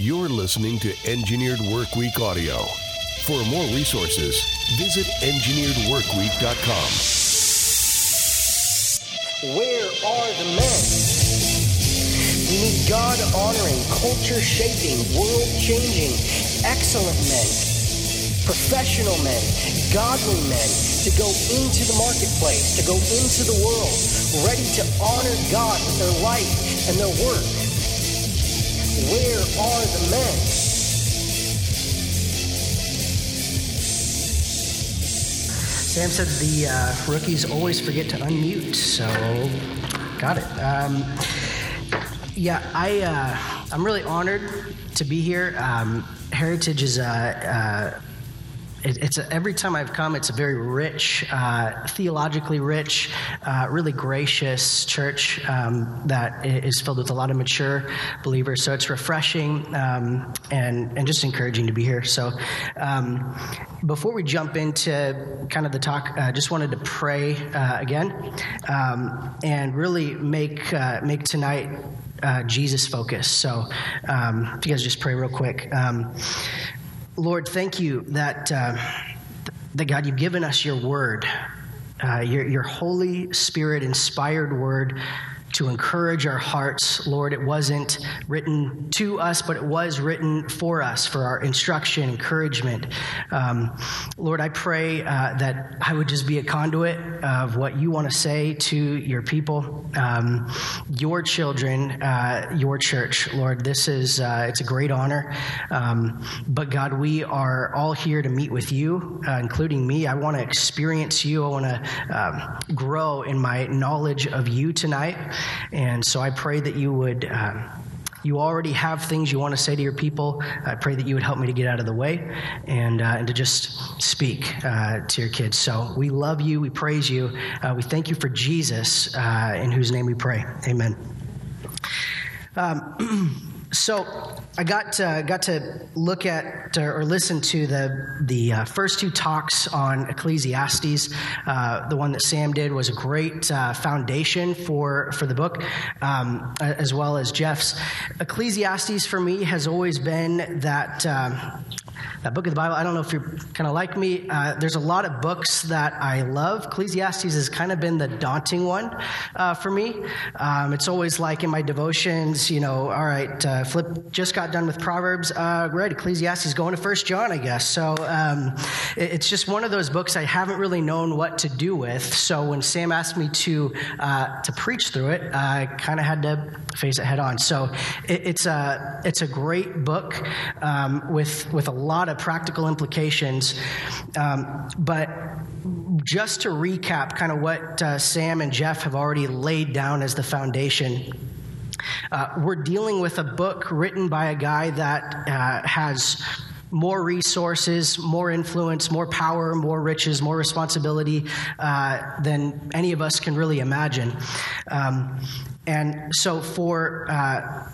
You're listening to Engineered Workweek audio. For more resources, visit engineeredworkweek.com. Where are the men? We need God honoring, culture shaping, world changing, excellent men, professional men, godly men to go into the marketplace, to go into the world, ready to honor God with their life and their work. Where are the men? Sam said the uh, rookies always forget to unmute, so got it. Um, yeah, I uh, I'm really honored to be here. Um, Heritage is a, uh, it, it's a, every time I've come, it's a very rich, uh, theologically rich, uh, really gracious church um, that is filled with a lot of mature believers. So it's refreshing um, and and just encouraging to be here. So um, before we jump into kind of the talk, I uh, just wanted to pray uh, again um, and really make uh, make tonight. Uh, Jesus focus. So, um, if you guys just pray real quick. Um, Lord, thank you that, uh, that God, you've given us your word, uh, your, your Holy Spirit inspired word to encourage our hearts. Lord, it wasn't written to us, but it was written for us, for our instruction, encouragement. Um, Lord, I pray uh, that I would just be a conduit of what you want to say to your people, um, your children, uh, your church. Lord, this is, uh, it's a great honor. Um, but God, we are all here to meet with you, uh, including me. I want to experience you. I want to um, grow in my knowledge of you tonight. And so I pray that you would. Um, you already have things you want to say to your people. I pray that you would help me to get out of the way and, uh, and to just speak uh, to your kids. So we love you. We praise you. Uh, we thank you for Jesus, uh, in whose name we pray. Amen. Um, So I got to, got to look at or listen to the the uh, first two talks on Ecclesiastes. Uh, the one that Sam did was a great uh, foundation for for the book, um, as well as Jeff's. Ecclesiastes for me has always been that um, that book of the Bible. I don't know if you're kind of like me. Uh, there's a lot of books that I love. Ecclesiastes has kind of been the daunting one uh, for me. Um, it's always like in my devotions, you know, all right, uh, Flip just got done with Proverbs. Uh, great, Ecclesiastes going to First John, I guess. So um, it, it's just one of those books I haven't really known what to do with. So when Sam asked me to uh, to preach through it, I kind of had to face it head on. So it, it's a it's a great book um, with with a lot of practical implications. Um, but just to recap, kind of what uh, Sam and Jeff have already laid down as the foundation. Uh, we're dealing with a book written by a guy that uh, has more resources, more influence, more power, more riches, more responsibility uh, than any of us can really imagine. Um, and so, for uh,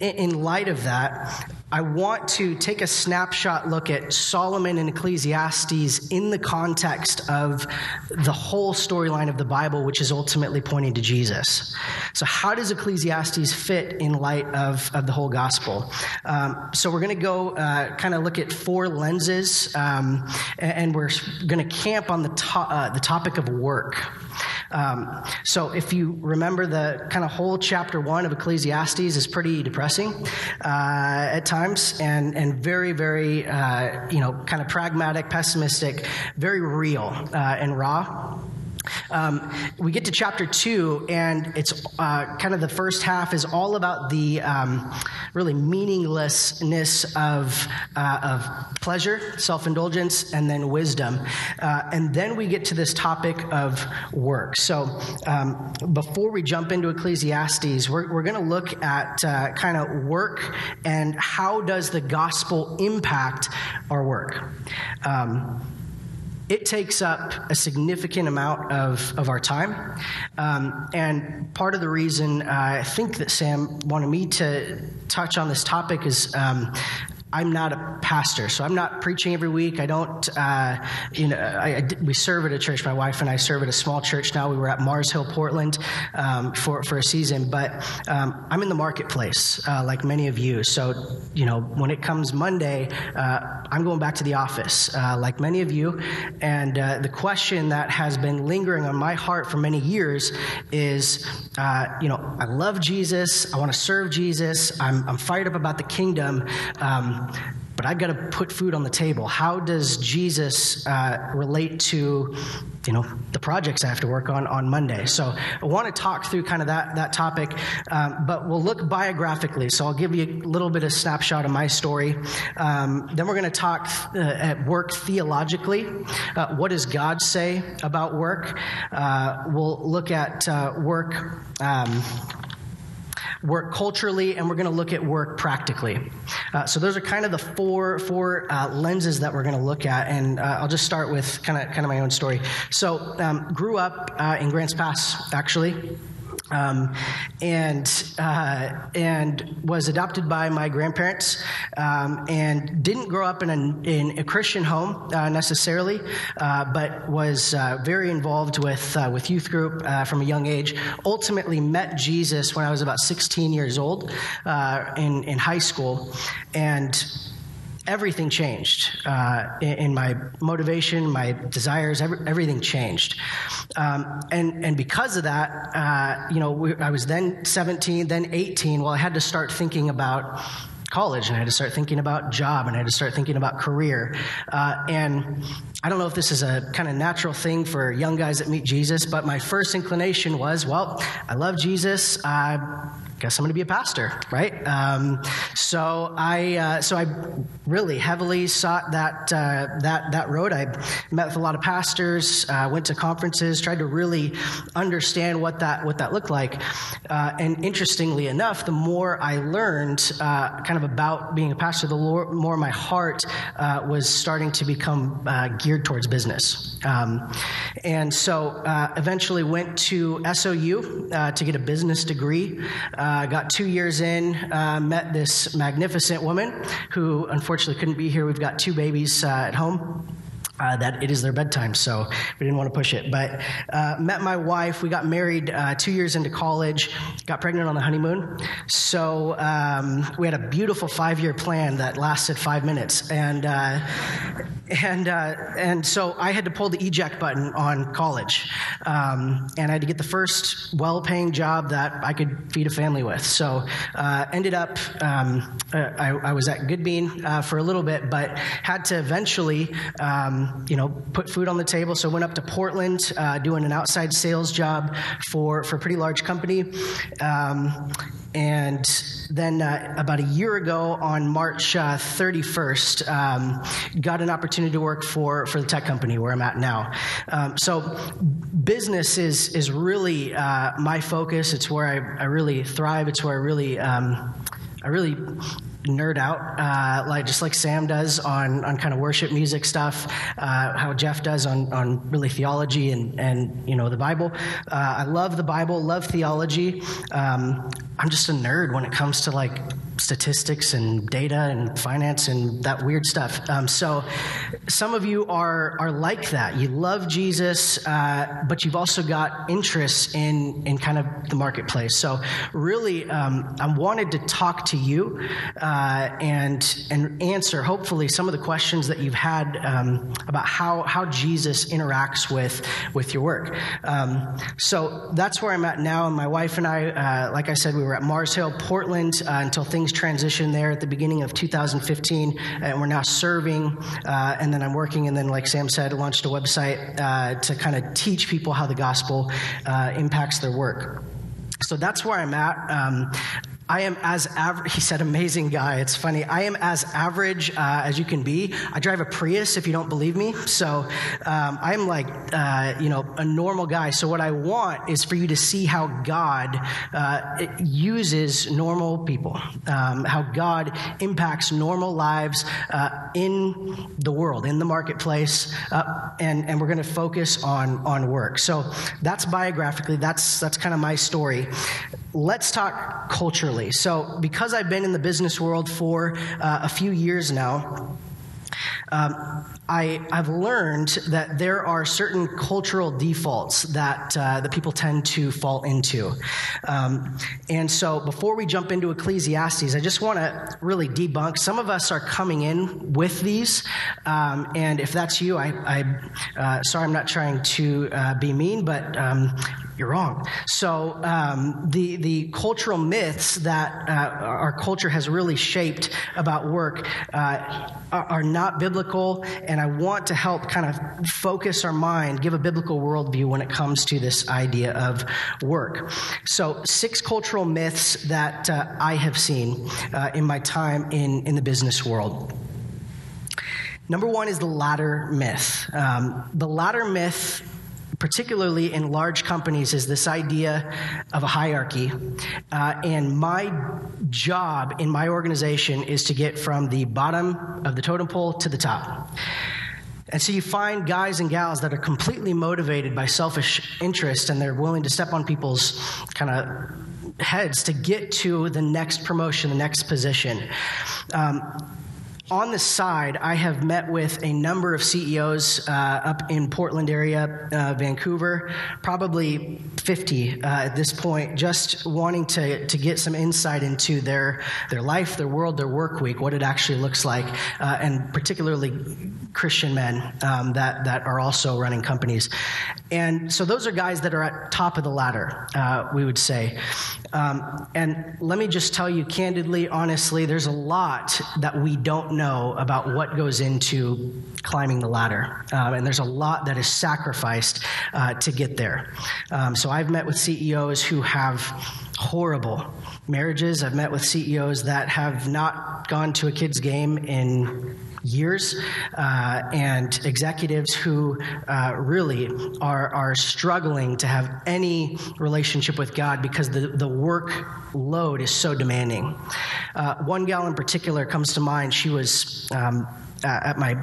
in light of that, I want to take a snapshot look at Solomon and Ecclesiastes in the context of the whole storyline of the Bible, which is ultimately pointing to Jesus. So, how does Ecclesiastes fit in light of, of the whole gospel? Um, so, we're going to go uh, kind of look at four lenses, um, and we're going to camp on the, to- uh, the topic of work. Um, so, if you remember, the kind of whole chapter one of Ecclesiastes is pretty depressing uh, at times, and and very, very, uh, you know, kind of pragmatic, pessimistic, very real uh, and raw. Um, we get to chapter two, and it's uh, kind of the first half is all about the um, really meaninglessness of, uh, of pleasure, self indulgence, and then wisdom. Uh, and then we get to this topic of work. So um, before we jump into Ecclesiastes, we're, we're going to look at uh, kind of work and how does the gospel impact our work. Um, it takes up a significant amount of, of our time. Um, and part of the reason I think that Sam wanted me to touch on this topic is um, I'm not a pastor, so I'm not preaching every week. I don't, uh, you know, I, I, we serve at a church. My wife and I serve at a small church now. We were at Mars Hill, Portland, um, for for a season, but um, I'm in the marketplace, uh, like many of you. So, you know, when it comes Monday, uh, I'm going back to the office, uh, like many of you. And uh, the question that has been lingering on my heart for many years is, uh, you know, I love Jesus. I want to serve Jesus. I'm, I'm fired up about the kingdom. Um, but I've got to put food on the table. How does Jesus uh, relate to, you know, the projects I have to work on on Monday? So I want to talk through kind of that that topic, um, but we'll look biographically. So I'll give you a little bit of snapshot of my story. Um, then we're going to talk uh, at work theologically. Uh, what does God say about work? Uh, we'll look at uh, work. Um, work culturally, and we're going to look at work practically. Uh, so those are kind of the four four uh, lenses that we're going to look at, and uh, I'll just start with kind of kind of my own story. So um, grew up uh, in Grants Pass, actually. Um, and uh, and was adopted by my grandparents um, and didn't grow up in a, in a Christian home uh, necessarily, uh, but was uh, very involved with uh, with youth group uh, from a young age. Ultimately, met Jesus when I was about 16 years old in in high school, and everything changed uh, in, in, my motivation, my desires, every, everything changed. Um, and, and because of that, uh, you know, we, I was then 17, then 18. Well, I had to start thinking about college and I had to start thinking about job and I had to start thinking about career. Uh, and I don't know if this is a kind of natural thing for young guys that meet Jesus, but my first inclination was, well, I love Jesus. Uh, guess I'm going to be a pastor, right? Um, so I uh, so I really heavily sought that uh, that that road. I met with a lot of pastors, uh, went to conferences, tried to really understand what that what that looked like. Uh, and interestingly enough, the more I learned uh, kind of about being a pastor, the more my heart uh, was starting to become geared towards business. Um, and so eventually went to SOU to get a business degree. Uh, got two years in, uh, met this magnificent woman who unfortunately couldn't be here. We've got two babies uh, at home uh, that it is their bedtime, so we didn't want to push it. But uh, met my wife. We got married uh, two years into college. Got pregnant on the honeymoon. So um, we had a beautiful five-year plan that lasted five minutes, and uh, and uh, and so I had to pull the eject button on college, um, and I had to get the first well-paying job that I could feed a family with. So uh, ended up um, I, I, was at Goodbean for a little bit, but had to eventually. You know, put food on the table. So went up to Portland uh, doing an outside sales job for, for a pretty large company. Um, and then uh, about a year ago, on March uh, 31st, um, got an opportunity to work for, for the tech company where I'm at now. Um, so business is, is really uh, my focus. It's where I, I really thrive. It's where I really, um, I really nerd out, uh, like just like Sam does on, on kind of worship music stuff, uh, how Jeff does on, on really theology and, and you know the Bible. Uh, I love the Bible, love theology. Um, I'm just a nerd when it comes to like statistics and data and finance and that weird stuff. Um, so, some of you are are like that. You love Jesus, uh, but you've also got interests in in kind of the marketplace. So, really, um, I wanted to talk to you uh, and and answer hopefully some of the questions that you've had um, about how how Jesus interacts with with your work. Um, so that's where I'm at now. And my wife and I, uh, like I said, we were at Mars Hill, Portland, uh, until things transitioned there at the beginning of 2015, and we're now serving. Uh, and then I'm working, and then, like Sam said, launched a website uh, to kind of teach people how the gospel uh, impacts their work. So that's where I'm at. Um, I am as average, he said, amazing guy. It's funny. I am as average uh, as you can be. I drive a Prius if you don't believe me. So um, I'm like, uh, you know, a normal guy. So what I want is for you to see how God uh, uses normal people, um, how God impacts normal lives uh, in the world, in the marketplace. Uh, and, and we're going to focus on, on work. So that's biographically, that's, that's kind of my story. Let's talk culturally. So, because I've been in the business world for uh, a few years now, um, I, have learned that there are certain cultural defaults that uh, that people tend to fall into, um, and so before we jump into Ecclesiastes, I just want to really debunk. Some of us are coming in with these, um, and if that's you, I, I uh, sorry, I'm not trying to uh, be mean, but um, you're wrong. So um, the the cultural myths that uh, our culture has really shaped about work uh, are, are, not biblical, and I want to help kind of focus our mind, give a biblical worldview when it comes to this idea of work. So six cultural myths that uh, I have seen uh, in my time in in the business world. Number one is the ladder myth. Um, the ladder myth particularly in large companies, is this idea of a hierarchy. Uh, and my job in my organization is to get from the bottom of the totem pole to the top. And so you find guys and gals that are completely motivated by selfish interest and they're willing to step on people's kind of heads to get to the next promotion, the next position. Um, on the side, I have met with a number of CEOs uh, up in Portland area, uh, Vancouver, probably 50 uh, at this point, just wanting to, to get some insight into their, their life, their world, their work week, what it actually looks like, uh, and particularly Christian men um, that, that are also running companies. And so those are guys that are at top of the ladder, uh, we would say. Um, and let me just tell you candidly, honestly, there's a lot that we don't know about what goes into climbing the ladder. Um, and there's a lot that is sacrificed uh, to get there. Um, so I've met with CEOs who have horrible marriages. I've met with CEOs that have not gone to a kid's game in years, uh, and executives who uh, really are, are struggling to have any relationship with God because the, the workload is so demanding. Uh, one gal in particular comes to mind. She was. Um, at my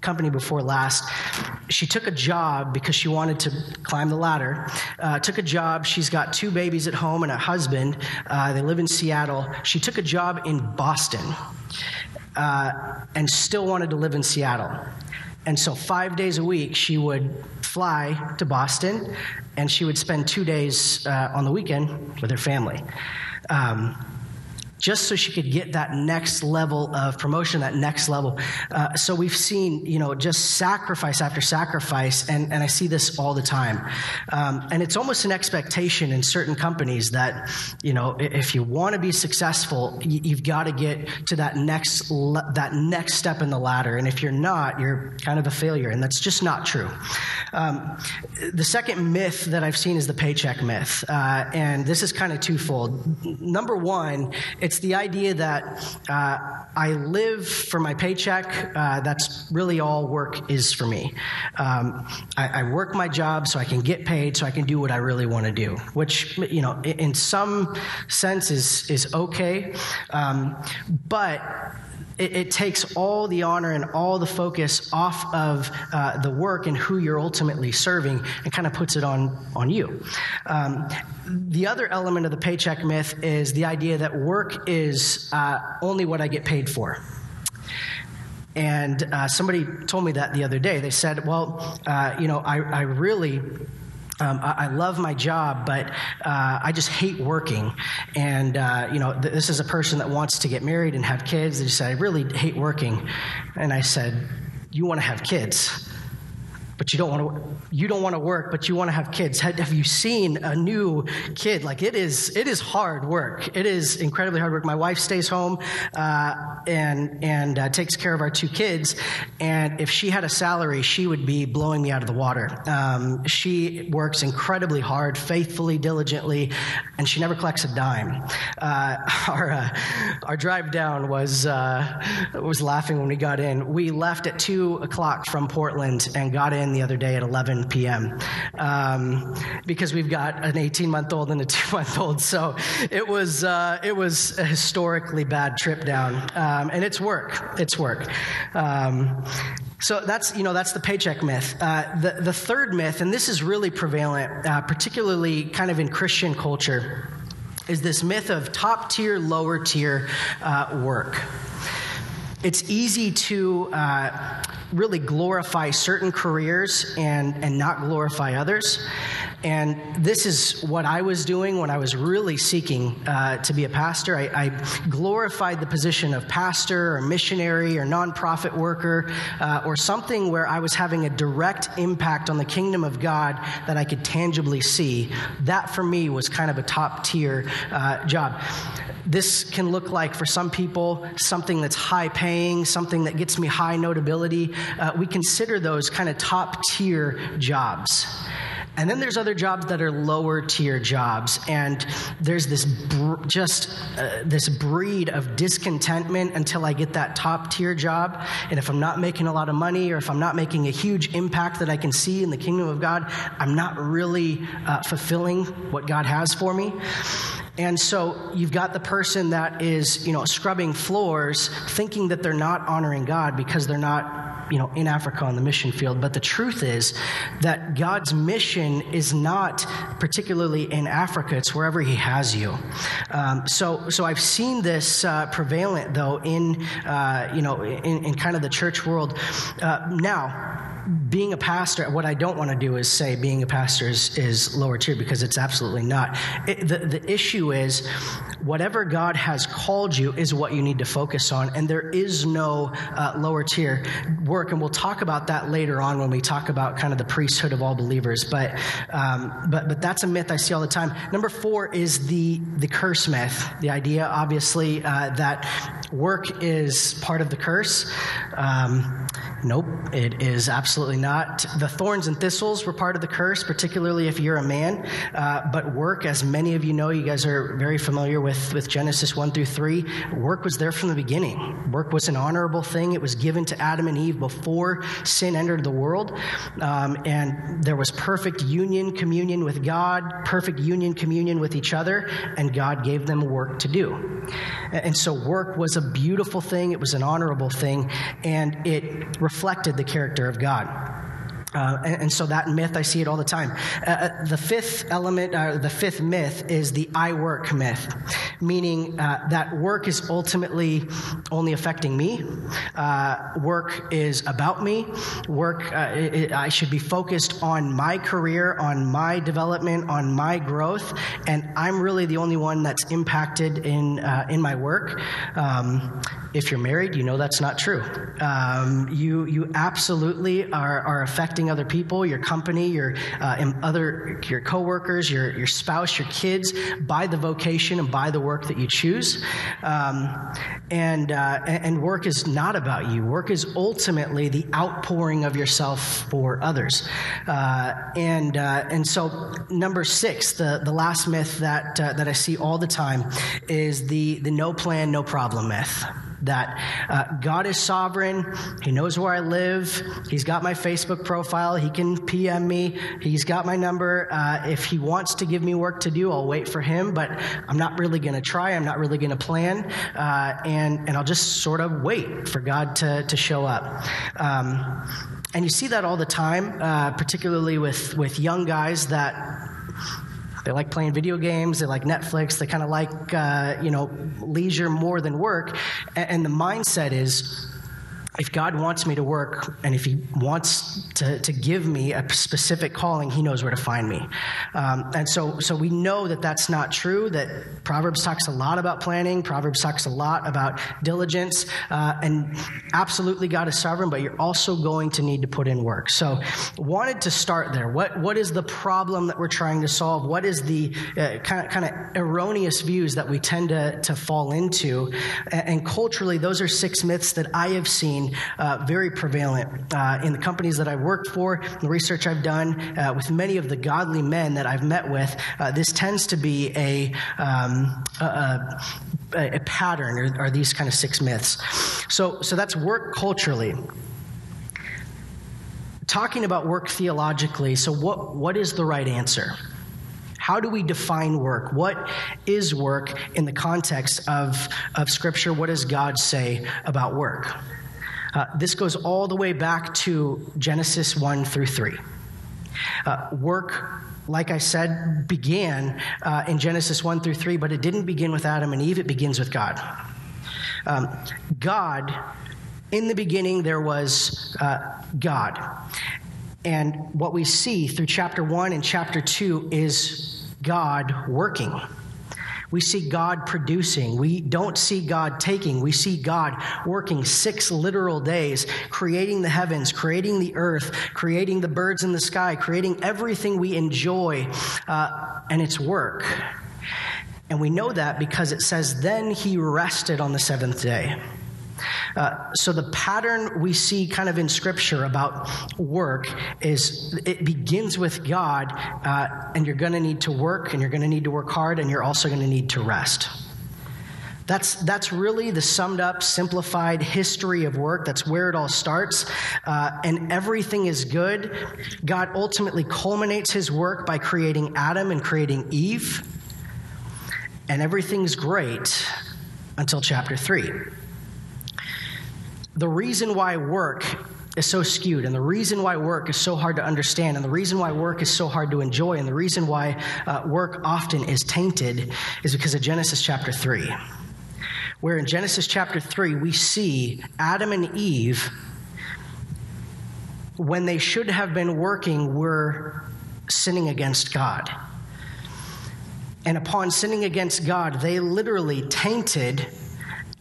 company before last, she took a job because she wanted to climb the ladder. Uh, took a job. She's got two babies at home and a husband. Uh, they live in Seattle. She took a job in Boston uh, and still wanted to live in Seattle. And so, five days a week, she would fly to Boston and she would spend two days uh, on the weekend with her family. Um, just so she could get that next level of promotion, that next level. Uh, so we've seen, you know, just sacrifice after sacrifice, and, and I see this all the time. Um, and it's almost an expectation in certain companies that, you know, if you want to be successful, you, have got to get to that next le- that next step in the ladder. And if you're not, you're kind of a failure, and that's just not true. Um, the second myth that I've seen is the paycheck myth, uh, and this is kind of twofold. Number one, it's the idea that uh, I live for my paycheck. Uh, that's really all work is for me. Um, I, I, work my job so I can get paid, so I can do what I really want to do, which you know, in some sense is is okay, um, but it, it, takes all the honor and all the focus off of uh, the work and who you're ultimately serving and kind of puts it on, on you. Um, the other element of the paycheck myth is the idea that work is uh, only what I get paid for. And uh, somebody told me that the other day. They said, well, uh, you know, I, I really um, I, I, love my job, but uh, I just hate working. And, uh, you know, th- this is a person that wants to get married and have kids. They just said, I really hate working. And I said, You want to have kids? But you don't want to you don't want to work but you want to have kids. Have you seen a new kid? Like it is it is hard work. It is incredibly hard work. My wife stays home uh, and and uh, takes care of our two kids and if she had a salary she would be blowing me out of the water. Um, she works incredibly hard faithfully diligently and she never collects a dime. Uh, our uh, our drive down was uh, was laughing when we got in. We left at two o'clock from Portland and got in the other day at 11 p.m. Um, because we've got an 18 month old and a two month old. So it was, uh, it was a historically bad trip down. Um, and it's work. It's work. Um, so that's you know that's the paycheck myth. Uh, the the third myth, and this is really prevalent, uh, particularly kind of in Christian culture, is this myth of top tier, lower tier uh, work. It's easy to uh, really glorify certain careers and, and not glorify others. And this is what I was doing when I was really seeking uh, to be a pastor. I, I, glorified the position of pastor or missionary or nonprofit worker uh, or something where I was having a direct impact on the kingdom of God that I could tangibly see. That for me was kind of a top tier uh, job. This can look like, for some people, something that's high paying, something that gets me high notability. Uh, we consider those kind of top tier jobs. And then there's other jobs that are lower tier jobs, and there's this br- just uh, this breed of discontentment until I get that top tier job. And if I'm not making a lot of money, or if I'm not making a huge impact that I can see in the kingdom of God, I'm not really uh, fulfilling what God has for me. And so you've got the person that is, you know, scrubbing floors, thinking that they're not honoring God because they're not you know, in Africa on the mission field. But the truth is that God's mission is not particularly in Africa, it's wherever He has you. Um, so, so I've seen this uh, prevalent, though, in, uh, you know, in, in, kind of the church world. Uh, now, being a pastor, what I don't want to do is say being a pastor is, is lower tier because it's absolutely not. It, the, the issue is whatever God has called you is what you need to focus on, and there is no uh, lower tier work. And we'll talk about that later on when we talk about kind of the priesthood of all believers. But, um, but, but that's a myth I see all the time. Number four is the, the curse myth, the idea, obviously, uh, that work is part of the curse. Um, nope, it is absolutely not. The thorns and thistles were part of the curse, particularly if you're a man. Uh, but work, as many of you know, you guys are very familiar with, with Genesis 1 through 3, work was there from the beginning. Work was an honorable thing. It was given to Adam and Eve before sin entered the world. Um, and there was perfect union, communion with God, perfect union, communion with each other, and God gave them work to do. And so work was a beautiful thing, it was an honorable thing, and it reflected the character of God. Uh, and, and, so that myth, I see it all the time. Uh, uh, the fifth element, uh, the fifth myth is the I work myth, meaning uh, that work is ultimately only affecting me. Work is about me. Work, it, it, I should be focused on my career, on my development, on my growth, and I'm really the only one that's impacted in, in my work. Um, if you're married, you know that's not true. Um, you, you absolutely are, are affecting other people, your company, your uh, other your coworkers, your, your spouse, your kids by the vocation and by the work that you choose. Um, and, uh, and work is not about you. Work is ultimately the outpouring of yourself for others. Uh, and, uh, and so, number six, the, the last myth that, uh, that I see all the time is the, the no plan, no problem myth that uh, God is sovereign. He knows where I live. He's got my Facebook profile. He can PM me. He's got my number. Uh, if he wants to give me work to do, I'll wait for him, but I'm not really going to try. I'm not really going to plan. Uh, and, and I'll just sort of wait for God to, to show up. Um, and you see that all the time, uh, particularly with, with young guys that they like playing video games. They like Netflix. They kind of like, uh, you know, leisure more than work. And, and the mindset is if God wants me to work and if He wants to, to give me a specific calling, He knows where to find me. Um, and so, so we know that that's not true, that Proverbs talks a lot about planning, Proverbs talks a lot about diligence, uh, and absolutely God is sovereign, but you're also going to need to put in work. So, wanted to start there. What, what is the problem that we're trying to solve? What is the uh, kind, of, kind of erroneous views that we tend to, to fall into? And, and culturally, those are six myths that I have seen uh, very prevalent uh, in the companies that I've worked for, the research I've done uh, with many of the godly men that I've met with. Uh, this tends to be a, um, a, a, a pattern, or, or these kind of six myths. So, so that's work culturally talking about work theologically, so what, what is the right answer? How do we define work? What is work in the context of, of Scripture? What does God say about work? Uh, this goes all the way back to Genesis 1 through 3. Uh, work like I said, began uh, in Genesis 1 through 3, but it didn't begin with Adam and Eve, it begins with God. Um, God, in the beginning, there was uh, God. And what we see through chapter 1 and chapter 2 is God working. We see God producing. We don't see God taking. We see God working six literal days, creating the heavens, creating the earth, creating the birds in the sky, creating everything we enjoy uh, and its work. And we know that because it says, Then he rested on the seventh day. Uh, so the pattern we see kind of in scripture about work is it begins with God, uh, and you're going to need to work, and you're going to need to work hard, and you're also going to need to rest. That's, that's really the summed up, simplified history of work. That's where it all starts. Uh, and everything is good. God ultimately culminates his work by creating Adam and creating Eve. And everything's great until chapter 3 the reason why work is so skewed, and the reason why work is so hard to understand, and the reason why work is so hard to enjoy, and the reason why uh, work often is tainted is because of Genesis chapter 3. Where in Genesis chapter 3, we see Adam and Eve, when they should have been working, were sinning against God. And upon sinning against God, they literally tainted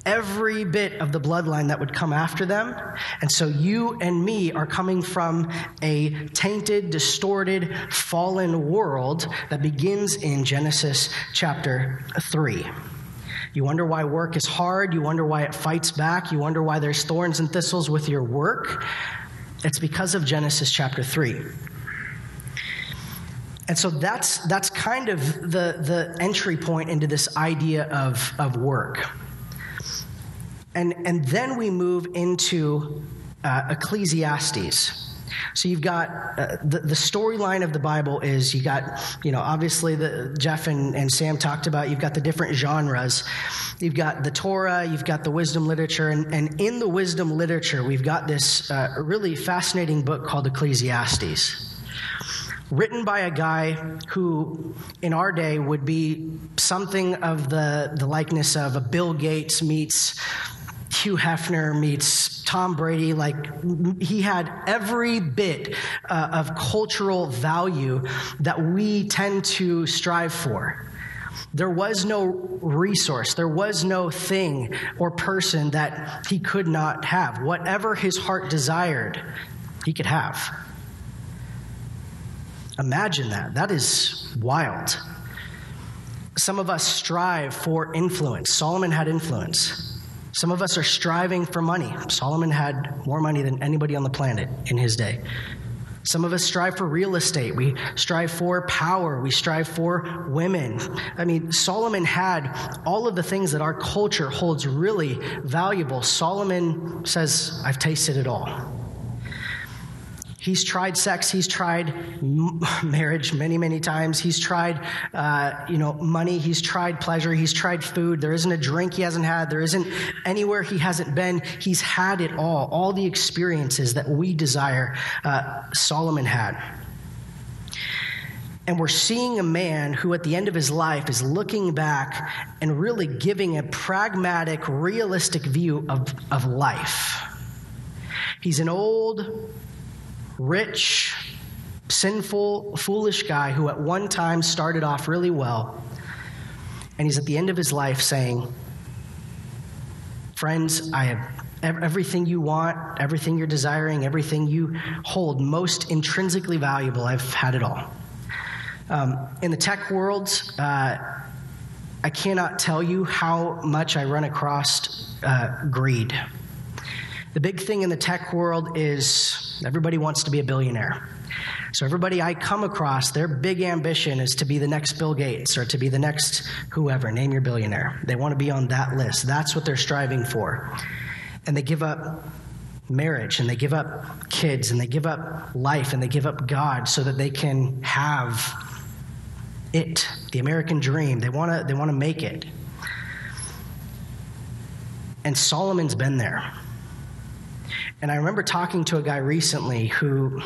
every bit of the bloodline that would come after them. And so you and me are coming from a tainted, distorted, fallen world that begins in Genesis chapter 3. You wonder why work is hard. You wonder why it fights back. You wonder why there's thorns and thistles with your work. It's because of Genesis chapter 3. And so that's, that's kind of the, the entry point into this idea of, of work. And, and then we move into uh, Ecclesiastes. So you've got uh, the, the storyline of the Bible is you got, you know, obviously the Jeff and, and Sam talked about, you've got the different genres. You've got the Torah, you've got the wisdom literature, and, and in the wisdom literature, we've got this uh, really fascinating book called Ecclesiastes written by a guy who in our day would be something of the, the likeness of a Bill Gates meets Hugh Hefner meets Tom Brady. Like, he had every bit uh, of cultural value that we tend to strive for. There was no resource, there was no thing or person that he could not have. Whatever his heart desired, he could have. Imagine that. That is wild. Some of us strive for influence. Solomon had influence. Some of us are striving for money. Solomon had more money than anybody on the planet in his day. Some of us strive for real estate. We strive for power. We strive for women. I mean, Solomon had all of the things that our culture holds really valuable. Solomon says, I've tasted it all. He's tried sex. He's tried marriage many, many times. He's tried, uh, you know, money. He's tried pleasure. He's tried food. There isn't a drink he hasn't had. There isn't anywhere he hasn't been. He's had it all. All the experiences that we desire, uh, Solomon had. And we're seeing a man who, at the end of his life, is looking back and really giving a pragmatic, realistic view of, of life. He's an old, rich, sinful, foolish guy who at one time started off really well. And he's at the end of his life saying, Friends, I have everything you want, everything you're desiring, everything you hold most intrinsically valuable. I've had it all. Um, in the tech world, uh, I cannot tell you how much I run across uh, greed. The big thing in the tech world is everybody wants to be a billionaire. So, everybody I come across, their big ambition is to be the next Bill Gates or to be the next whoever, name your billionaire. They want to be on that list. That's what they're striving for. And they give up marriage and they give up kids and they give up life and they give up God so that they can have it, the American dream. They want to they want to make it. And Solomon's been there. And I remember talking to a guy recently who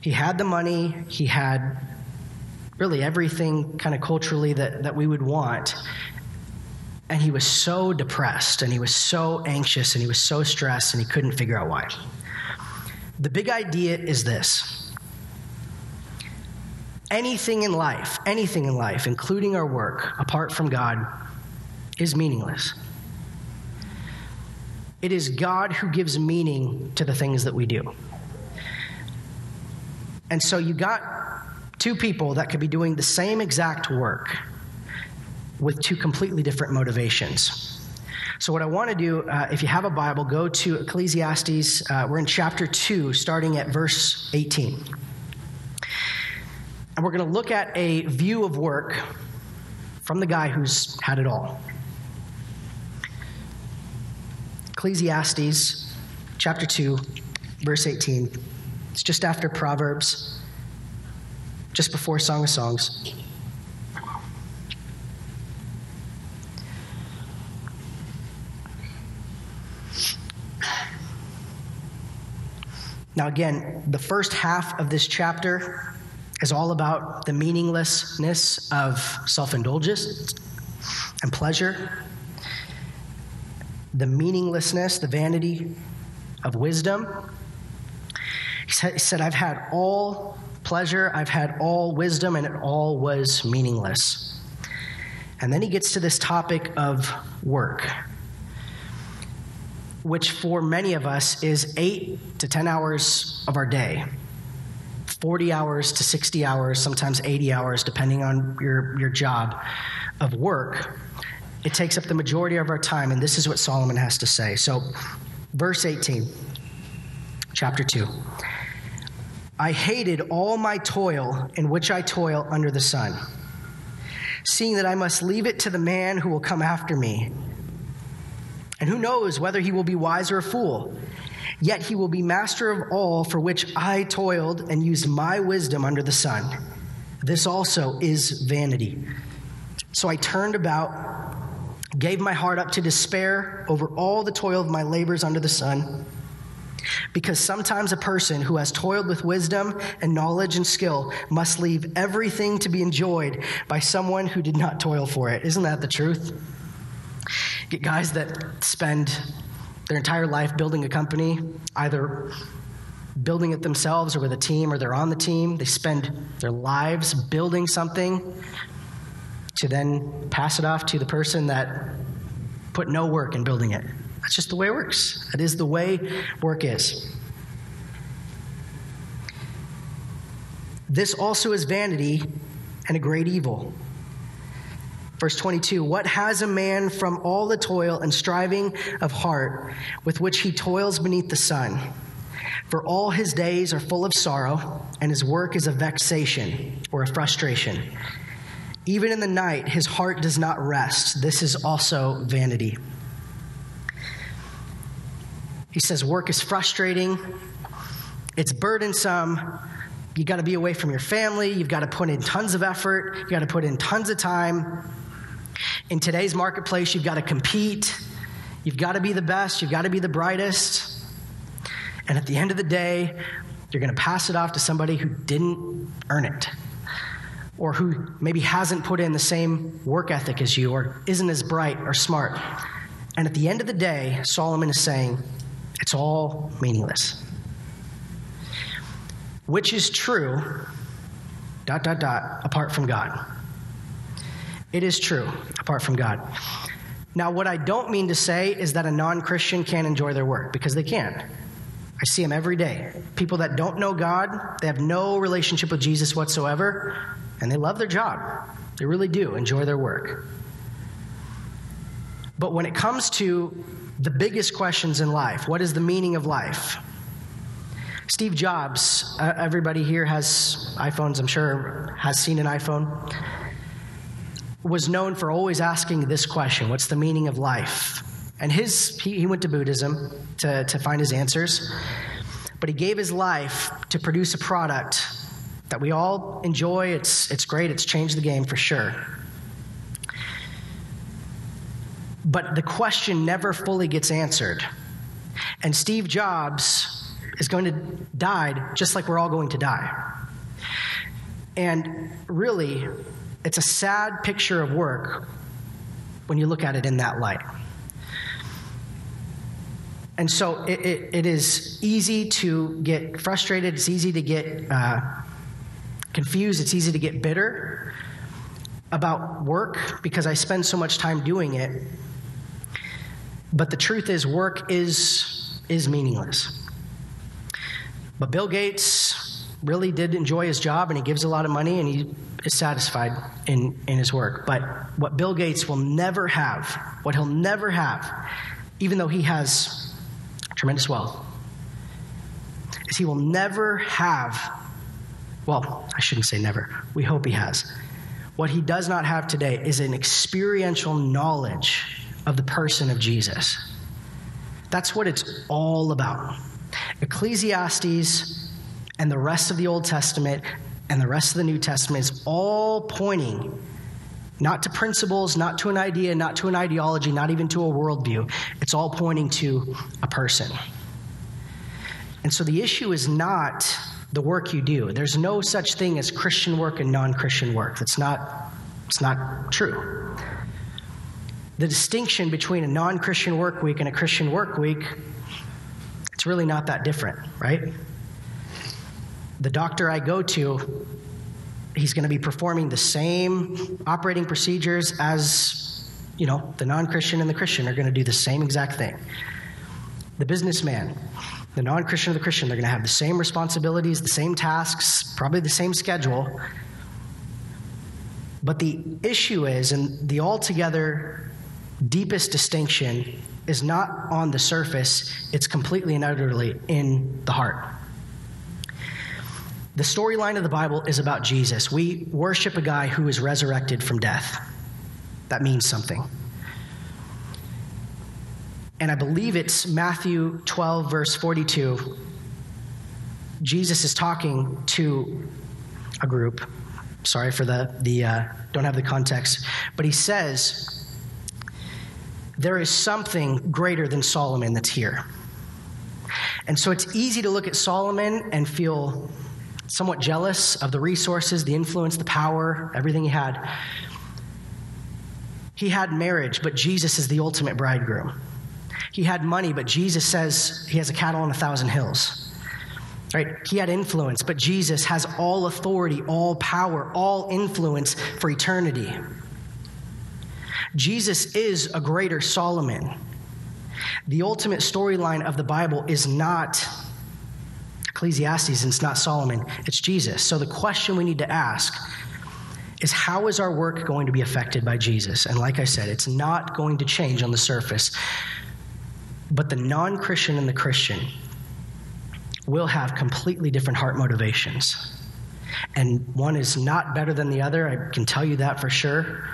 he had the money, he had really everything kind of culturally that, that we would want. And he was so depressed and he was so anxious and he was so stressed and he couldn't figure out why. The big idea is this anything in life, anything in life, including our work, apart from God, is meaningless. It is God who gives meaning to the things that we do. And so you got two people that could be doing the same exact work with two completely different motivations. So, what I want to do, uh, if you have a Bible, go to Ecclesiastes. Uh, we're in chapter 2, starting at verse 18. And we're going to look at a view of work from the guy who's had it all. Ecclesiastes chapter 2, verse 18. It's just after Proverbs, just before Song of Songs. Now, again, the first half of this chapter is all about the meaninglessness of self indulgence and pleasure, the meaninglessness, the vanity of wisdom. He said, I've had all pleasure, I've had all wisdom, and it all was meaningless. And then he gets to this topic of work which for many of us is eight to 10 hours of our day, 40 hours to 60 hours, sometimes 80 hours, depending on your, your job of work. It takes up the majority of our time, and this is what Solomon has to say. So, verse 18, chapter 2. I hated all my toil in which I toil under the sun, seeing that I must leave it to the man who will come after me and who knows whether he will be wise or a fool? Yet he will be master of all for which I toiled and used my wisdom under the sun. This also is vanity. So I turned about, gave my heart up to despair over all the toil of my labors under the sun. Because sometimes a person who has toiled with wisdom and knowledge and skill must leave everything to be enjoyed by someone who did not toil for it. Isn't that the truth? Get guys that spend their entire life building a company, either building it themselves or with a team or they're on the team. They spend their lives building something to then pass it off to the person that put no work in building it. That's just the way it works. That is the way work is. This also is vanity and a great evil. Verse 22 What has a man from all the toil and striving of heart with which he toils beneath the sun? For all his days are full of sorrow, and his work is a vexation or a frustration. Even in the night, his heart does not rest. This is also vanity. He says, Work is frustrating, it's burdensome. You got to be away from your family. You've got to put in tons of effort. You've got to put in tons of time. In today's marketplace, you've got to compete, you've got to be the best, you've got to be the brightest. And at the end of the day, you're going to pass it off to somebody who didn't earn it, or who maybe hasn't put in the same work ethic as you, or isn't as bright or smart. And at the end of the day, Solomon is saying, it's all meaningless. Which is true, dot, dot, dot, apart from God. It is true, apart from God. Now, what I don't mean to say is that a non Christian can't enjoy their work, because they can. I see them every day. People that don't know God, they have no relationship with Jesus whatsoever, and they love their job. They really do enjoy their work. But when it comes to the biggest questions in life, what is the meaning of life? Steve Jobs, uh, everybody here has iPhones, I'm sure, has seen an iPhone was known for always asking this question What's the meaning of life? And his, he, he went to Buddhism to, to find his answers, but he gave his life to produce a product that we all enjoy. It's, it's great, it's changed the game for sure. But the question never fully gets answered. And Steve Jobs is going to die just like we're all going to die. And really, it's a sad picture of work when you look at it in that light. And so it, it, it is easy to get frustrated, it's easy to get uh, confused, it's easy to get bitter about work because I spend so much time doing it. But the truth is, work is, is meaningless. But Bill Gates really did enjoy his job and he gives a lot of money and he is satisfied in, in his work. But what Bill Gates will never have, what he'll never have, even though he has tremendous wealth, is he will never have, well, I shouldn't say never, we hope he has. What he does not have today is an experiential knowledge of the person of Jesus. That's what it's all about. Ecclesiastes and the rest of the Old Testament and the rest of the New Testament is all pointing not to principles, not to an idea, not to an ideology, not even to a worldview. It's all pointing to a person. And so the issue is not the work you do. There's no such thing as Christian work and non Christian work. That's not, it's not true. The distinction between a non Christian work week and a Christian work week, it's really not that different, right? The doctor I go to he's going to be performing the same operating procedures as, you know, the non Christian and the Christian are going to do the same exact thing. The businessman, the non Christian and the Christian, they're going to have the same responsibilities, the same tasks, probably the same schedule. But the issue is, and the altogether deepest distinction is not on the surface, it's completely and utterly in the heart. The storyline of the Bible is about Jesus. We worship a guy who is resurrected from death. That means something. And I believe it's Matthew 12, verse 42. Jesus is talking to a group. Sorry for the, the uh, don't have the context. But he says, There is something greater than Solomon that's here. And so it's easy to look at Solomon and feel somewhat jealous of the resources, the influence, the power, everything he had. He had marriage, but Jesus is the ultimate bridegroom. He had money, but Jesus says he has a cattle on a thousand hills. Right? He had influence, but Jesus has all authority, all power, all influence for eternity. Jesus is a greater Solomon. The ultimate storyline of the Bible is not Ecclesiastes, and it's not Solomon, it's Jesus. So the question we need to ask is how is our work going to be affected by Jesus? And like I said, it's not going to change on the surface. But the non Christian and the Christian will have completely different heart motivations. And one is not better than the other, I can tell you that for sure.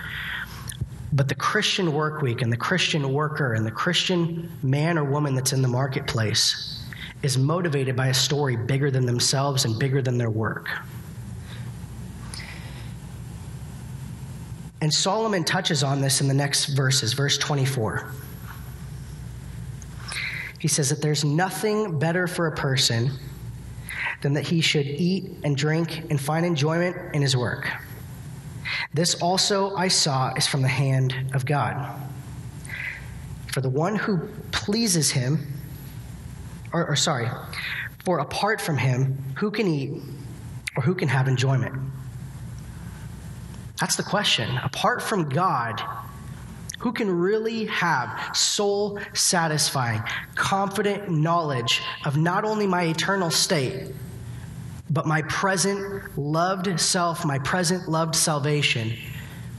But the Christian work week and the Christian worker and the Christian man or woman that's in the marketplace is motivated by a story bigger than themselves and bigger than their work. And Solomon touches on this in the next verses, verse 24. He says that there's nothing better for a person than that he should eat and drink and find enjoyment in his work. This also I saw is from the hand of God. For the one who pleases him or, or sorry, for apart from him, who can eat or who can have enjoyment? That's the question. Apart from God, who can really have soul satisfying, confident knowledge of not only my eternal state, but my present loved self, my present loved salvation?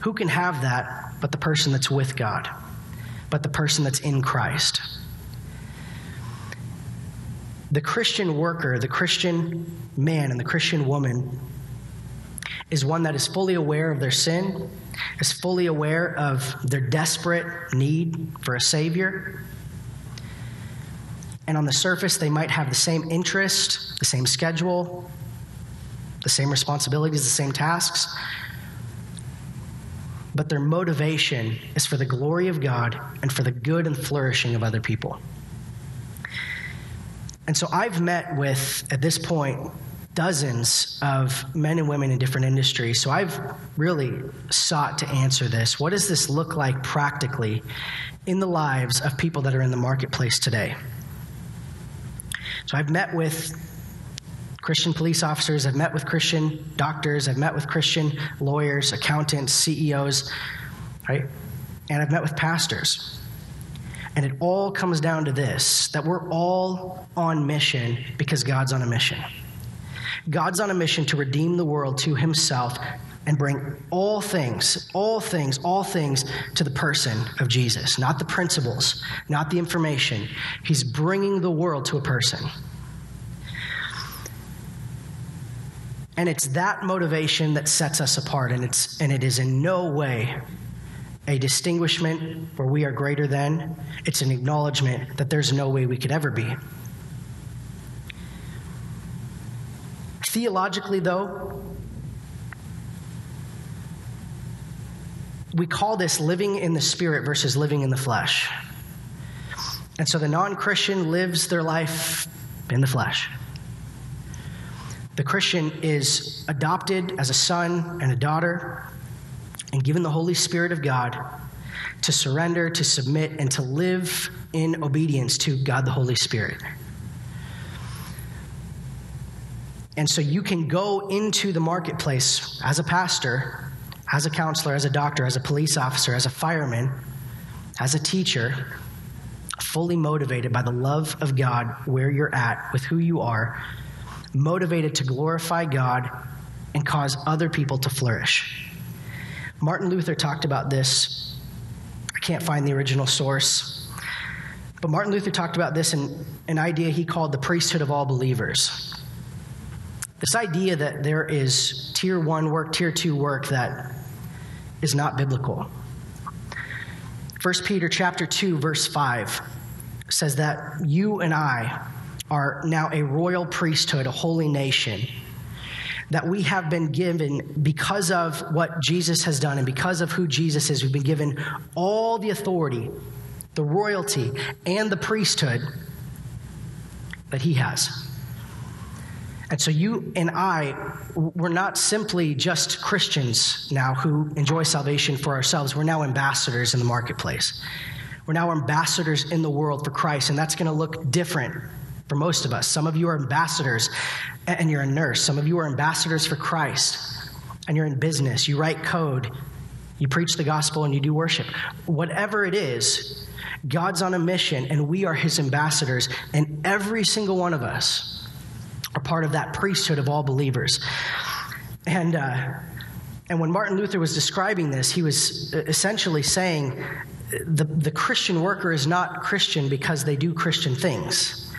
Who can have that but the person that's with God, but the person that's in Christ? the Christian worker, the Christian man, and the Christian woman is one that is fully aware of their sin, is fully aware of their desperate need for a Savior. And on the surface, they might have the same interest, the same schedule, the same responsibilities, the same tasks. But their motivation is for the glory of God and for the good and flourishing of other people. And so I've met with, at this point, dozens of men and women in different industries. So I've really sought to answer this. What does this look like practically in the lives of people that are in the marketplace today? So I've met with Christian police officers, I've met with Christian doctors, I've met with Christian lawyers, accountants, CEOs, right? And I've met with pastors. And it all comes down to this that we're all on mission because God's on a mission. God's on a mission to redeem the world to himself and bring all things, all things, all things to the person of Jesus, not the principles, not the information. He's bringing the world to a person. And it's that motivation that sets us apart, and, it's, and it is in no way a distinguishment where we are greater than. It's an acknowledgement that there's no way we could ever be. Theologically, though, we call this living in the spirit versus living in the flesh. And so the non Christian lives their life in the flesh. The Christian is adopted as a son and a daughter and given the Holy Spirit of God to surrender, to submit, and to live in obedience to God the Holy Spirit. And so you can go into the marketplace as a pastor, as a counselor, as a doctor, as a police officer, as a fireman, as a teacher, fully motivated by the love of God where you're at, with who you are, motivated to glorify God and cause other people to flourish. Martin Luther talked about this. I can't find the original source. But Martin Luther talked about this in an idea he called the priesthood of all believers. This idea that there is tier one work, tier two work that is not biblical. 1 Peter chapter 2 verse 5 says that you and I are now a royal priesthood, a holy nation that we have been given because of what Jesus has done and because of who Jesus is. We've been given all the authority, the royalty, and the priesthood that he has. And so you and I, we're not simply just Christians now who enjoy salvation for ourselves. We're now ambassadors in the marketplace. We're now ambassadors in the world for Christ, and that's going to look different for most of us. Some of you are ambassadors and you're a nurse. Some of you are ambassadors for Christ and you're in business. You write code, you preach the gospel, and you do worship. Whatever it is, God's on a mission and we are his ambassadors, and every single one of us are part of that priesthood of all believers. And, uh, and when Martin Luther was describing this, he was essentially saying the, the Christian worker is not Christian because they do Christian things.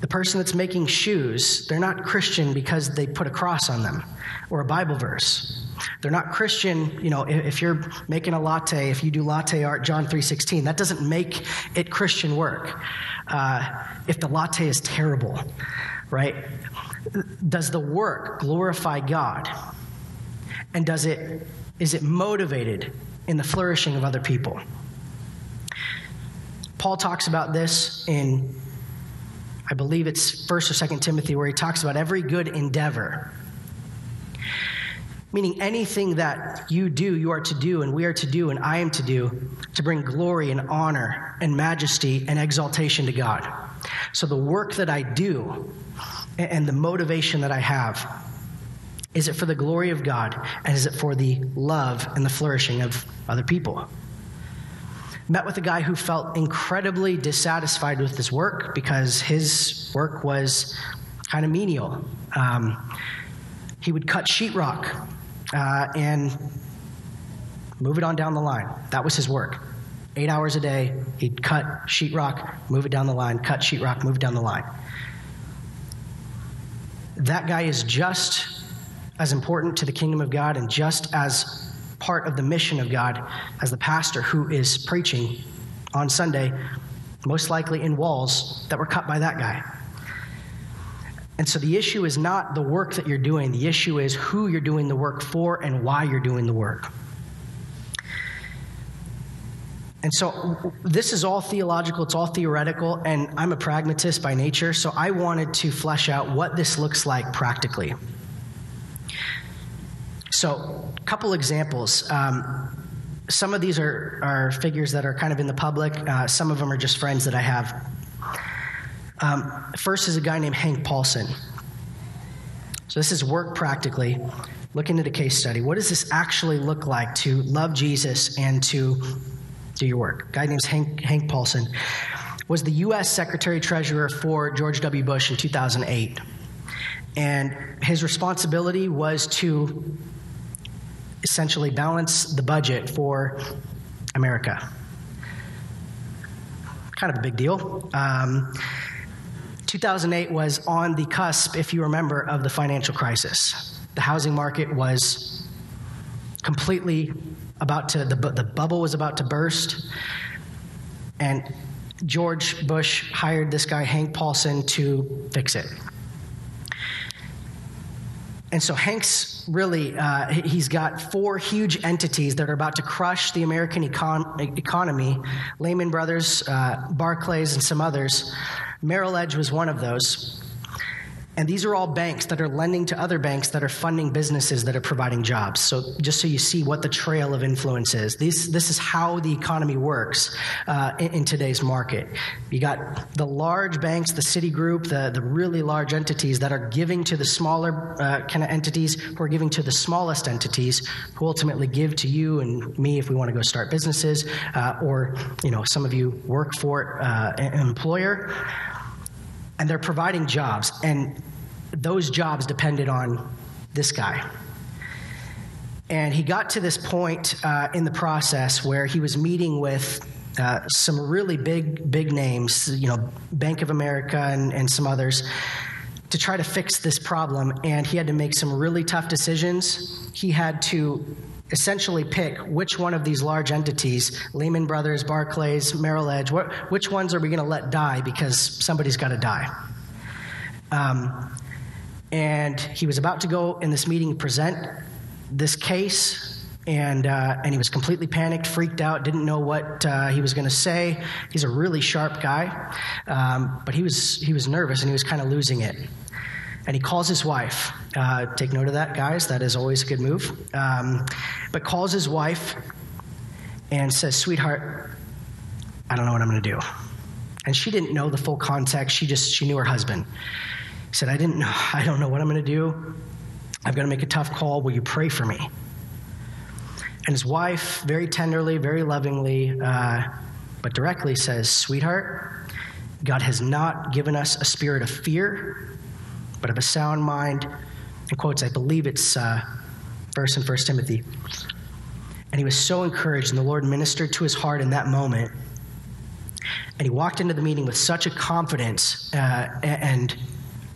The person that's making shoes, they're not Christian because they put a cross on them or a Bible verse. They're not Christian, you know, if you're making a latte, if you do latte art, John 3.16, that doesn't make it Christian work. Uh, if the latte is terrible, right? Does the work glorify God? And does it, is it motivated in the flourishing of other people? Paul talks about this in, I believe it's 1st or 2nd Timothy, where he talks about every good endeavor. Meaning anything that you do, you are to do, and we are to do, and I am to do, to bring glory and honor and majesty and exaltation to God. So the work that I do and the motivation that I have is it for the glory of God and is it for the love and the flourishing of other people? Met with a guy who felt incredibly dissatisfied with his work because his work was kind of menial. Um, he would cut sheetrock uh, and move it on down the line. That was his work. Eight hours a day, he'd cut sheetrock, move it down the line, cut sheetrock, move it down the line. That guy is just as important to the kingdom of God and just as part of the mission of God as the pastor who is preaching on Sunday, most likely in walls that were cut by that guy. And so the issue is not the work that you're doing, the issue is who you're doing the work for and why you're doing the work. And so this is all theological, it's all theoretical, and I'm a pragmatist by nature, so I wanted to flesh out what this looks like practically. So, a couple examples. Um, some of these are, are figures that are kind of in the public, uh, some of them are just friends that I have. Um, first is a guy named Hank Paulson. So, this is work practically. Looking at a case study. What does this actually look like to love Jesus and to do your work? A guy named Hank, Hank Paulson was the U.S. Secretary Treasurer for George W. Bush in 2008. And his responsibility was to essentially balance the budget for America. Kind of a big deal. Um, 2008 was on the cusp, if you remember, of the financial crisis. The housing market was completely about to, the, the bubble was about to burst. And George Bush hired this guy, Hank Paulson, to fix it. And so Hank's really, uh, he's got four huge entities that are about to crush the American econ- economy Lehman Brothers, uh, Barclays, and some others. Merrill Edge was one of those. And these are all banks that are lending to other banks that are funding businesses that are providing jobs. So, just so you see what the trail of influence is, this, this is how the economy works uh, in, in, today's market. You got the large banks, the Citigroup, the, the really large entities that are giving to the smaller uh, kind of entities who are giving to the smallest entities who ultimately give to you and me if we want to go start businesses, uh, or you know, some of you work for uh, an employer and they're providing jobs, and those jobs depended on this guy. And he got to this point uh, in the process where he was meeting with uh, some really big, big names, you know, Bank of America and, and some others, to try to fix this problem. And he had to make some really tough decisions. He had to essentially pick which one of these large entities, Lehman Brothers, Barclays, Merrill Edge, what, which ones are we going to let die because somebody's got to die. Um, and he was about to go in this meeting present this case, and uh, and he was completely panicked, freaked out, didn't know what uh, he was going to say. He's a really sharp guy, um, but he was he was nervous and he was kind of losing it and he calls his wife. Uh, take note of that, guys. That is always a good move. Um, but calls his wife and says, Sweetheart, I don't know what I'm going to do. And she didn't know the full context. She just she knew her husband. He said, I didn't know. I don't know what I'm going to do. I've got to make a tough call. Will you pray for me? And his wife, very tenderly, very lovingly, uh, but directly says, Sweetheart, God has not given us a spirit of fear, but of a sound mind. And quotes, I believe it's uh, verse in 1 Timothy. And he was so encouraged, and the Lord ministered to his heart in that moment. And he walked into the meeting with such a confidence uh, and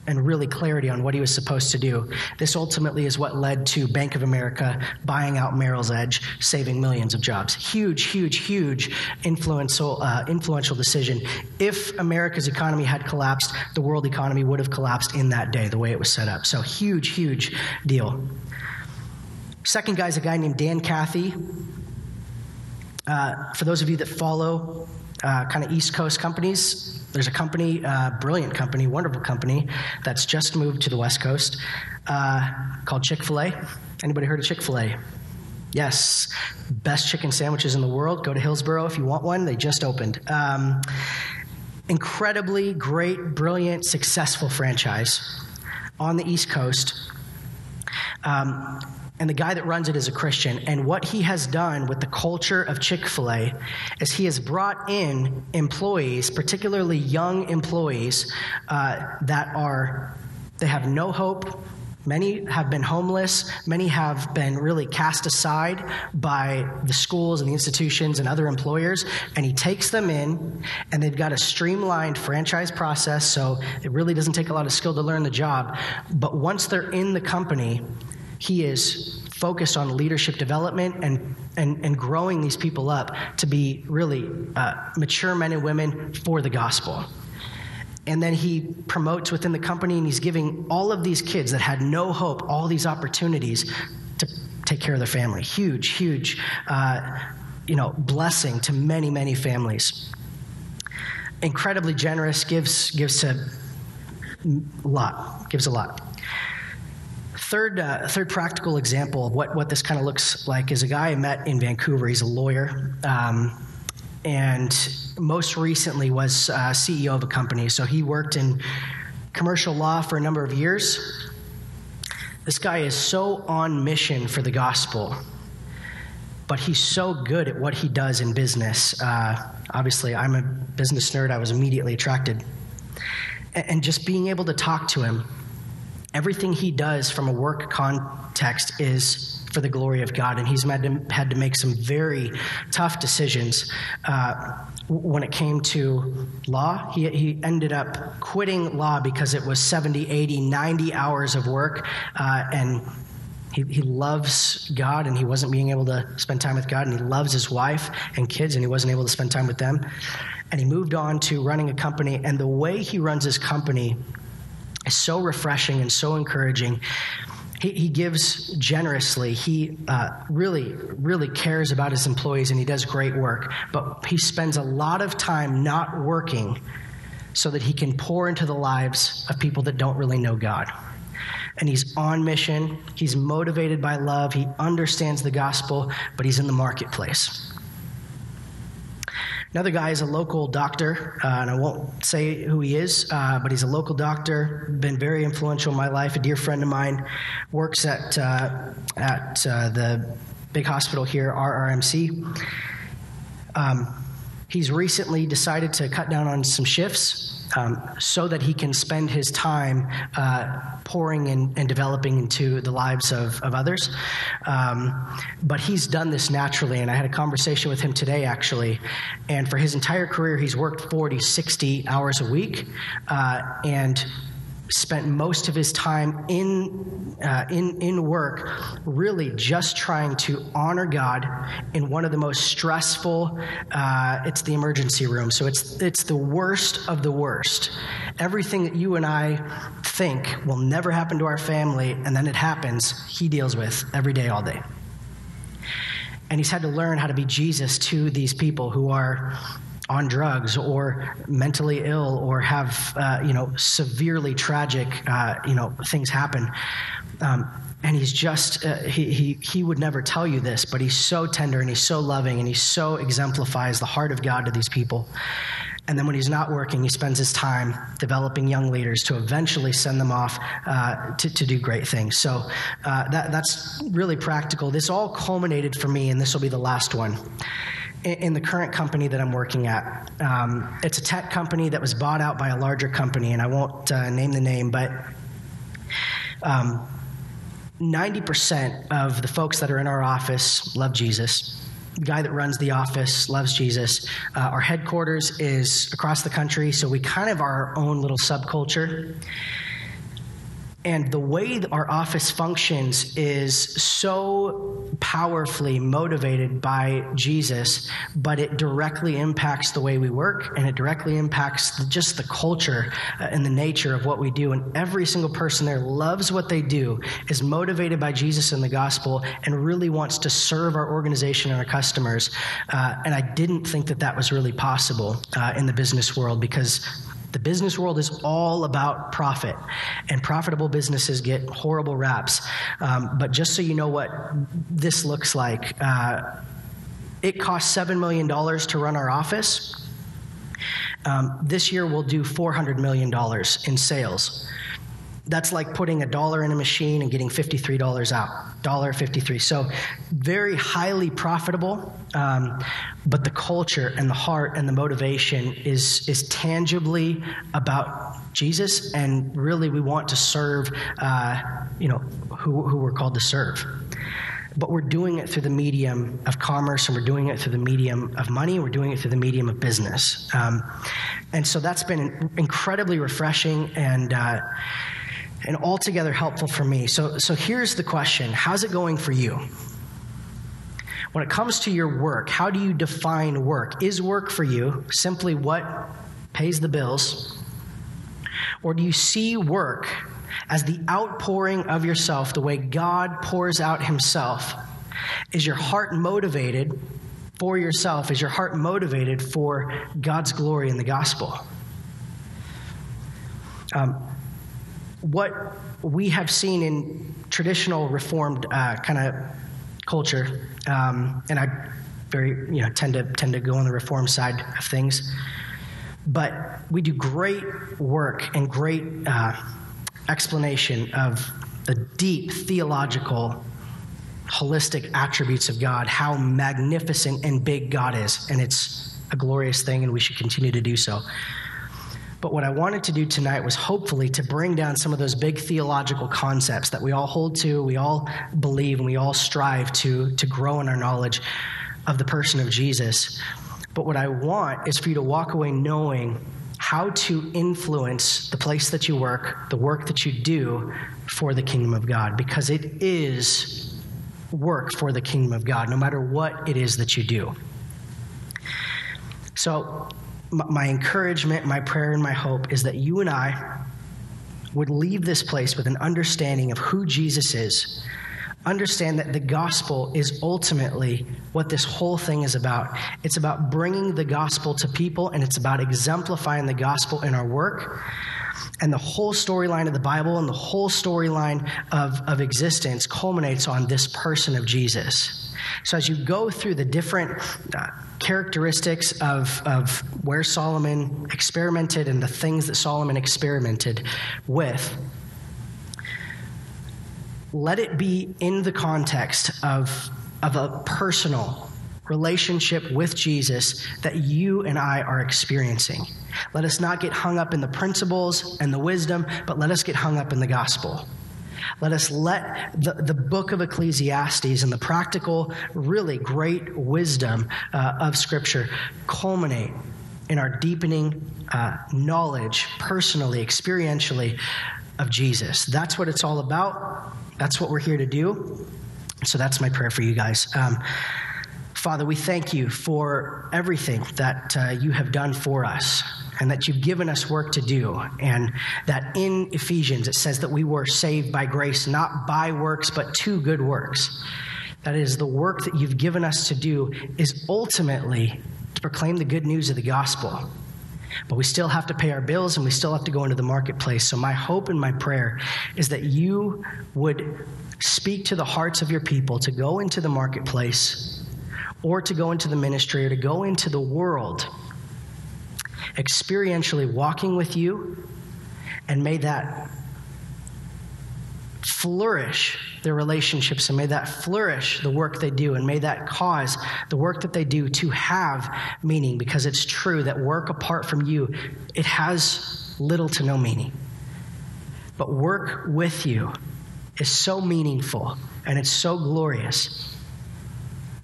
and really clarity on what he was supposed to do. This ultimately is what led to Bank of America buying out Merrill's Edge, saving millions of jobs. Huge, huge, huge influential, uh, influential decision. If America's economy had collapsed, the world economy would have collapsed in that day, the way it was set up. So, huge, huge deal. Second guy is a guy named Dan Cathy. Uh, for those of you that follow uh, kind of East Coast companies, there's a company, uh, brilliant company, wonderful company, that's just moved to the West Coast uh, called Chick fil A. Anybody heard of Chick fil A? Yes, best chicken sandwiches in the world. Go to Hillsboro if you want one. They just opened. Um, incredibly great, brilliant, successful franchise on the East Coast. Um, and the guy that runs it is a Christian. And what he has done with the culture of Chick fil A is he has brought in employees, particularly young employees, uh, that are, they have no hope. Many have been homeless. Many have been really cast aside by the schools and the institutions and other employers. And he takes them in, and they've got a streamlined franchise process. So it really doesn't take a lot of skill to learn the job. But once they're in the company, he is focused on leadership development and, and, and growing these people up to be really uh, mature men and women for the gospel. And then he promotes within the company, and he's giving all of these kids that had no hope all these opportunities to take care of their family. Huge, huge. Uh, you know, blessing to many, many families. Incredibly generous, gives, gives a lot, gives a lot. Third, uh, third practical example of what, what this kind of looks like is a guy I met in Vancouver. He's a lawyer. Um, and most recently was uh, CEO of a company. So he worked in commercial law for a number of years. This guy is so on mission for the gospel, but he's so good at what he does in business. Uh, obviously, I'm a business nerd. I was immediately attracted. And just being able to talk to him, everything he does from a work context is for the glory of God. And he's had to, had to make some very tough decisions. Uh, when it came to law, he, he ended up quitting law because it was 70, 80, 90 hours of work. Uh, and he, he loves God and he wasn't being able to spend time with God. And he loves his wife and kids and he wasn't able to spend time with them. And he moved on to running a company. And the way he runs his company is so refreshing and so encouraging he, he gives generously. He uh, really, really cares about his employees and he does great work. But he spends a lot of time not working so that he can pour into the lives of people that don't really know God. And he's on mission. He's motivated by love. He understands the gospel, but he's in the marketplace. Another guy is a local doctor, uh, and I won't say who he is, uh, but he's a local doctor, been very influential in my life. A dear friend of mine works at, uh, at uh, the big hospital here, RRMC. Um, he's recently decided to cut down on some shifts um, so that he can spend his time uh, pouring in, and developing into the lives of, of others. Um, but he's done this naturally, and I had a conversation with him today, actually. And for his entire career, he's worked 40, 60 hours a week. Uh, and spent most of his time in, uh, in, in work really just trying to honor God in one of the most stressful, uh, it's the emergency room. So it's, it's the worst of the worst. Everything that you and I think will never happen to our family, and then it happens, he deals with every day, all day. And he's had to learn how to be Jesus to these people who are on drugs or mentally ill or have uh, you know severely tragic uh, you know things happen. Um, and he's just uh, he, he, he would never tell you this but he's so tender and he's so loving and he so exemplifies the heart of god to these people. And then when he's not working he spends his time developing young leaders to eventually send them off uh, to, to do great things. So uh, that, that's really practical. This all culminated for me and this will be the last one in the current company that I'm working at. Um, it's a tech company that was bought out by a larger company, and I won't uh, name the name, but um, 90% of the folks that are in our office love Jesus. The guy that runs the office loves Jesus. Uh, our headquarters is across the country, so we kind of are our own little subculture. And the way our office functions is so powerfully motivated by Jesus, but it directly impacts the way we work and it directly impacts the, just the culture uh, and the nature of what we do. And every single person there loves what they do, is motivated by Jesus and the gospel, and really wants to serve our organization and our customers. Uh, and I didn't think that that was really possible uh, in the business world because the business world is all about profit, and profitable businesses get horrible raps. Um, but just so you know what this looks like, uh, it costs $7 million to run our office. Um, this year, we'll do $400 million in sales that's like putting a dollar in a machine and getting $53 out dollar 53 so very highly profitable um, but the culture and the heart and the motivation is is tangibly about jesus and really we want to serve uh, you know who, who we're called to serve. But we're doing it through the medium of commerce and we're doing it through the medium of money we're doing it through the medium of business. Um, and so that's been incredibly refreshing and uh, and altogether helpful for me. So, so here's the question How's it going for you? When it comes to your work, how do you define work? Is work for you simply what pays the bills? Or do you see work as the outpouring of yourself, the way God pours out Himself? Is your heart motivated for yourself? Is your heart motivated for God's glory in the gospel? Um, what we have seen in traditional Reformed uh, kind of culture, um, and I very you know tend to tend to go on the Reform side of things, but we do great work and great uh, explanation of the deep theological holistic attributes of God, how magnificent and big God is. And it's a glorious thing, and we should continue to do so. But what I wanted to do tonight was hopefully to bring down some of those big theological concepts that we all hold to, we all believe, and we all strive to, to grow in our knowledge of the person of Jesus. But what I want is for you to walk away knowing how to influence the place that you work, the work that you do for the kingdom of God, because it is work for the kingdom of God, no matter what it is that you do. So, my encouragement, my prayer, and my hope is that you and I would leave this place with an understanding of who Jesus is. Understand that the gospel is ultimately what this whole thing is about. It's about bringing the gospel to people, and it's about exemplifying the gospel in our work. And the whole storyline of the Bible and the whole storyline of, of existence culminates on this person of Jesus. So, as you go through the different uh, characteristics of, of where Solomon experimented and the things that Solomon experimented with, let it be in the context of, of a personal relationship with Jesus that you and I are experiencing. Let us not get hung up in the principles and the wisdom, but let us get hung up in the gospel. Let us let the, the book of Ecclesiastes and the practical, really great wisdom uh, of Scripture culminate in our deepening uh, knowledge, personally, experientially, of Jesus. That's what it's all about. That's what we're here to do. So that's my prayer for you guys. Um, Father, we thank you for everything that uh, you have done for us and that you've given us work to do. And that in Ephesians it says that we were saved by grace, not by works, but to good works. That is, the work that you've given us to do is ultimately to proclaim the good news of the gospel. But we still have to pay our bills and we still have to go into the marketplace. So, my hope and my prayer is that you would speak to the hearts of your people to go into the marketplace or to go into the ministry or to go into the world experientially walking with you, and may that flourish their relationships and may that flourish the work they do and may that cause the work that they do to have meaning because it's true that work apart from you it has little to no meaning. But work with you is so meaningful and it's so glorious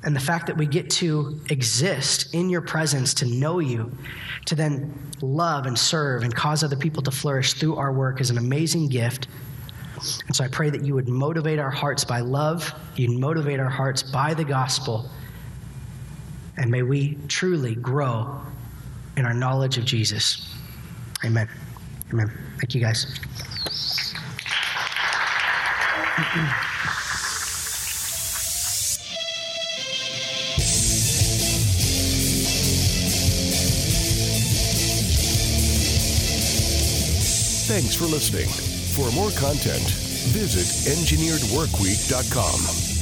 and the fact that we get to exist in your presence, to know you, to then love and serve and cause other people to flourish through our work is an amazing gift. And so I pray that you would motivate our hearts by love, you'd motivate our hearts by the gospel, and may we truly grow in our knowledge of Jesus. Amen. Amen. Thank you, guys. Thanks for listening. For more content, visit engineeredworkweek.com.